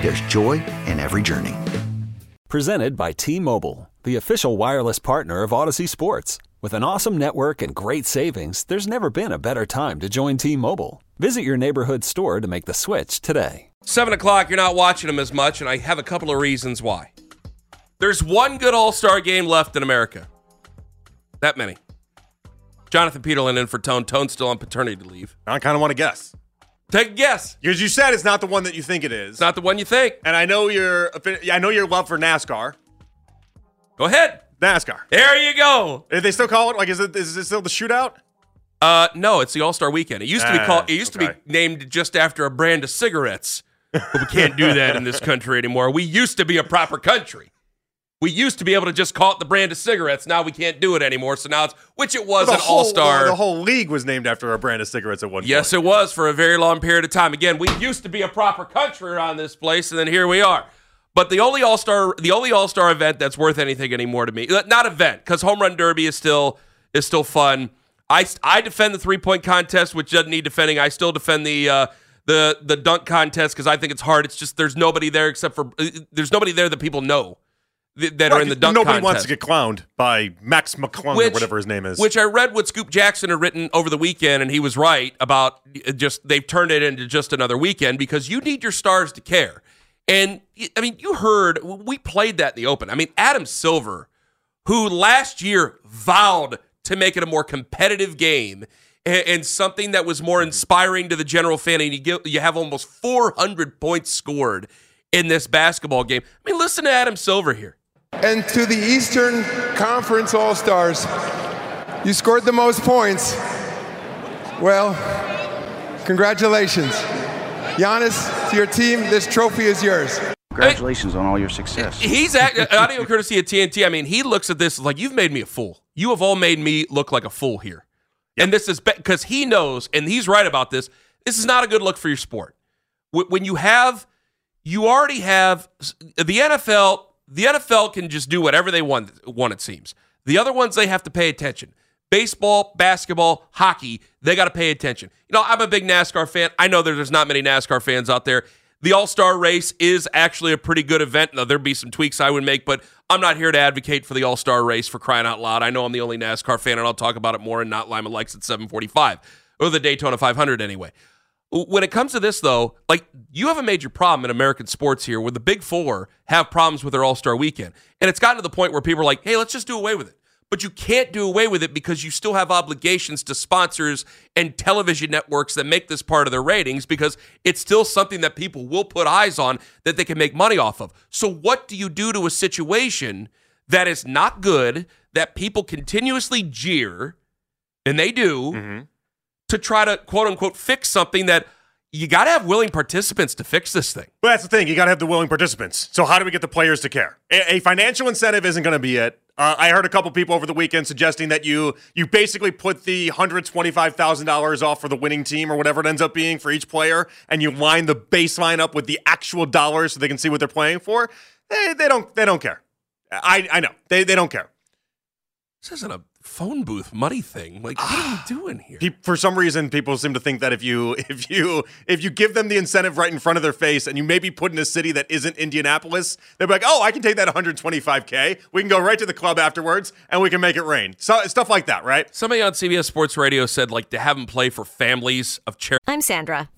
there's joy in every journey. Presented by T Mobile, the official wireless partner of Audacy Sports. With an awesome network and great savings, there's never been a better time to join T Mobile. Visit your neighborhood store to make the switch today. Seven o'clock, you're not watching them as much, and I have a couple of reasons why. There's one good All Star game left in America. That many. Jonathan Peterlin in for Tone. Tone's still on paternity leave. I kind of want to guess. Take a guess. Because you said it's not the one that you think it is. It's not the one you think. And I know your I know your love for NASCAR. Go ahead. NASCAR. There you go. If they still call it like is it is it still the shootout? Uh no, it's the All Star Weekend. It used to be Ah, called. It used okay. to be named just after a brand of cigarettes, but we can't do that in this country anymore. We used to be a proper country. We used to be able to just call it the brand of cigarettes. Now we can't do it anymore. So now it's which it was an All Star. The whole league was named after a brand of cigarettes at one Yes, point. Yes, it was for a very long period of time. Again, we used to be a proper country around this place, and then here we are. But the only All Star, the only All Star event that's worth anything anymore to me, uh, not event, because Home Run Derby is still is still fun. I I defend the three point contest, which doesn't need defending. I still defend the uh, the the dunk contest because I think it's hard. It's just there's nobody there except for uh, there's nobody there that people know th- that are in the dunk Nobody contest. wants to get clowned by Max McClung or whatever his name is. Which I read what Scoop Jackson had written over the weekend, and he was right about uh, just they've turned it into just another weekend because you need your stars to care. And I mean, you heard we played that in the open. I mean, Adam Silver, who last year vowed to make it a more competitive game and, and something that was more inspiring to the general fan, and you, get, you have almost 400 points scored in this basketball game. I mean, listen to Adam Silver here. And to the Eastern Conference All Stars, you scored the most points. Well, congratulations. Giannis, to your team, this trophy is yours. Congratulations on all your success. He's act- audio courtesy of TNT. I mean, he looks at this like you've made me a fool. You have all made me look like a fool here. And this is because he knows, and he's right about this. This is not a good look for your sport. When you have, you already have the NFL. The NFL can just do whatever they want. Want it seems. The other ones they have to pay attention. Baseball, basketball, hockey, they got to pay attention. You know, I'm a big NASCAR fan. I know that there's not many NASCAR fans out there. The All Star race is actually a pretty good event. Now, there'd be some tweaks I would make, but I'm not here to advocate for the All Star race for crying out loud. I know I'm the only NASCAR fan, and I'll talk about it more and Not Lima Likes at 745 or the Daytona 500 anyway. When it comes to this, though, like you have a major problem in American sports here where the big four have problems with their All Star weekend. And it's gotten to the point where people are like, hey, let's just do away with it. But you can't do away with it because you still have obligations to sponsors and television networks that make this part of their ratings because it's still something that people will put eyes on that they can make money off of. So, what do you do to a situation that is not good, that people continuously jeer, and they do, mm-hmm. To try to quote unquote fix something that you got to have willing participants to fix this thing. Well, that's the thing. You got to have the willing participants. So how do we get the players to care? A, a financial incentive isn't going to be it. Uh, I heard a couple people over the weekend suggesting that you you basically put the hundred twenty five thousand dollars off for the winning team or whatever it ends up being for each player, and you line the baseline up with the actual dollars so they can see what they're playing for. They, they don't they don't care. I I know they they don't care. This isn't a phone booth money thing. Like, what are we ah. doing here? Pe- for some reason, people seem to think that if you if you if you give them the incentive right in front of their face, and you maybe put in a city that isn't Indianapolis, they'll be like, "Oh, I can take that 125k. We can go right to the club afterwards, and we can make it rain." So stuff like that, right? Somebody on CBS Sports Radio said like to have them play for families of charity. I'm Sandra,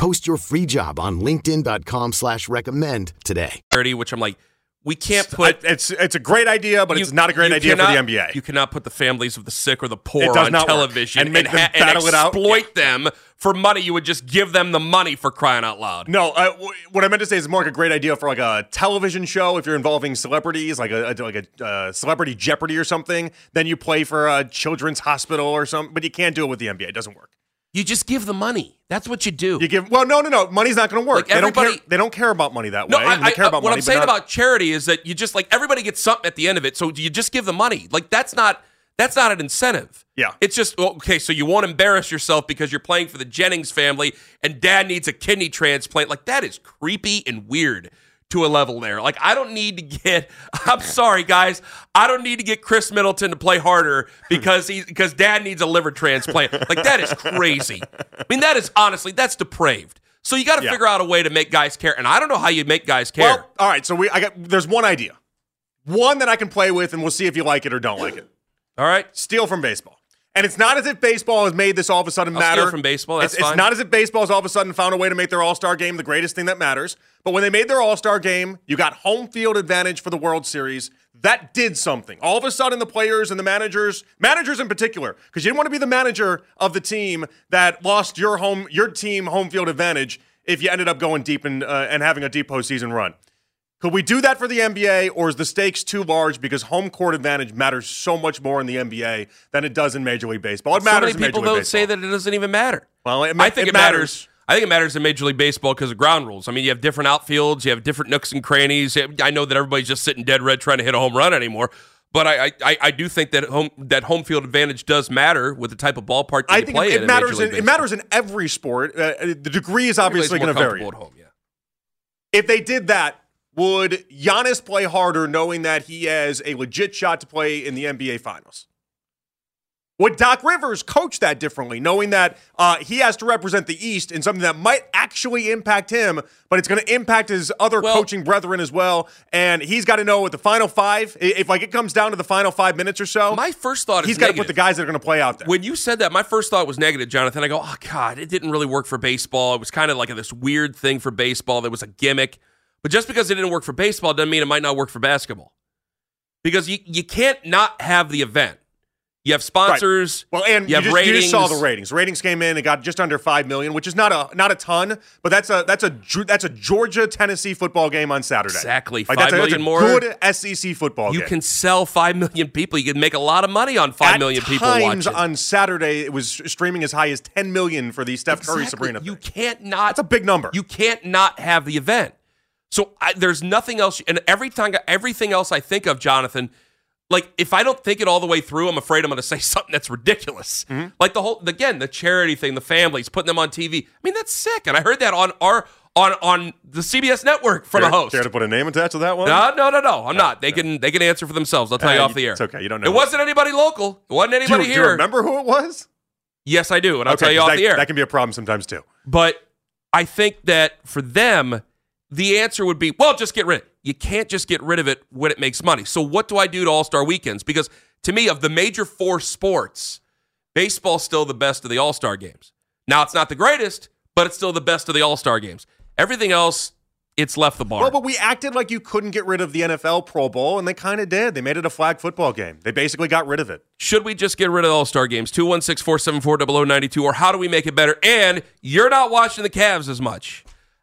Post your free job on linkedin.com slash recommend today. charity, which I'm like, we can't put. I- it's it's a great idea, but you- it's not a great idea cannot- for the NBA. You cannot put the families of the sick or the poor It does on not television And make them battle it out. exploit them for money. You would just give them the money for crying out loud. No, uh, w- what I meant to say is more like a great idea for like a television show if you're involving celebrities, like a, a- like a uh, celebrity Jeopardy or something. Then you play for a children's hospital or something, but you can't do it with the NBA. It doesn't work. You just give the money. That's what you do. You give well, no, no, no. Money's not going to work. Like, they don't care. They don't care about money that no, way. I, they I- care uh, about what money. I'm saying not- about charity is that you just like everybody gets something at the end of it, so you just give the money. Like that's not that's not an incentive. Yeah. it's just well, okay. So you won't embarrass yourself because you're playing for the Jennings family, and Dad needs a kidney transplant. Like that is creepy and weird to a level there. Like I don't need to get. I'm sorry, guys. I don't need to get Khris Middleton to play harder because he because Dad needs a liver transplant. Like that is crazy. I mean, that is honestly that's depraved. So you got to Yeah. figure out a way to make guys care, and I don't know how you make guys care. Well, all right. So we, I got. There's one idea, one that I can play with, and we'll see if you like it or don't like it. All right. Steal from baseball. And it's not as if baseball has made this all of a sudden I'll matter. steal from baseball, that's it's, it's not as if baseball has all of a sudden found a way to make their All Star game the greatest thing that matters. But when they made their All Star game, you got home field advantage for the World Series. That did something. All of a sudden, the players and the managers, managers in particular, because you didn't want to be the manager of the team that lost your home, your team home field advantage if you ended up going deep in, uh, and having a deep postseason run. Could we do that for the NBA, or is the stakes too large because home court advantage matters so much more in the NBA than it does in Major League Baseball? It so matters many in people don't say that it doesn't even matter. Well, it ma- I think it it, matters. matters. I think it matters in Major League Baseball because of ground rules. I mean, you have different outfields, you have different nooks and crannies. I know that everybody's just sitting dead red trying to hit a home run anymore, but I I, I do think that home that home field advantage does matter with the type of ballpark that I you think play it, matters. In, it matters in every sport. Uh, the degree is obviously going to vary. at home. Yeah. If they did that, would Giannis play harder knowing that he has a legit shot to play in the NBA Finals? Would Doc Rivers coach that differently, knowing that uh, he has to represent the East in something that might actually impact him, but it's going to impact his other Well- coaching brethren as well? And he's got to know with the final five, if like it comes down to the final five minutes or so, My first thought is he's got to put the guys that are going to play out there. When you said that, my first thought was negative, Jonathan. I go, oh God, it didn't really work for baseball. It was kind of like this weird thing for baseball. That was a gimmick. But just because it didn't work for baseball doesn't mean it might not work for basketball. Because you, you can't not have the event. You have sponsors. Well, and you you, have just, you just saw the ratings. Ratings came in and got just under five million, which is not a not a ton, but that's a that's a that's a Georgia Tennessee football game on Saturday. Exactly. like, Five that's a, that's a more. Good SEC football You game. can sell five million people. You can make a lot of money on five At million people times watching. on Saturday, it was streaming as high as ten million for the Steph Curry Exactly. Sabrina. You thing. can't not. That's a big number. You can't not have the event. So I, there's nothing else. And every time, everything else I think of, Jonathan, like if I don't think it all the way through, I'm afraid I'm going to say something that's ridiculous. Mm-hmm. Like the whole, again, the charity thing, the families putting them on TV. I mean, that's sick. And I heard that on our on on the CBS network from care, a host. Care to put a name attached to that one? No, no, no, no. I'm not. They can they can answer for themselves. I'll tell Uh, you off the air. it's okay. You don't know It wasn't anybody local. It wasn't do, you, anybody do you here. remember who it was? Yes, I do, and I'll Okay, tell you off that, the air. That can be a problem sometimes too. But I think that for them, the answer would be, well, just get rid. You can't just get rid of it when it makes money. So what do I do to All Star weekends? Because to me, of the major four sports, baseball's still the best of the All Star games. Now it's not the greatest, but it's still the best of the All Star games. Everything else, it's left the bar. Well, but we acted like you couldn't get rid of the NFL Pro Bowl, and they kind of did. They made it a flag football game. They basically got rid of it. Should we just get rid of All Star games? 216 474 0092, or how do we make it better? And you're not watching the Cavs as much.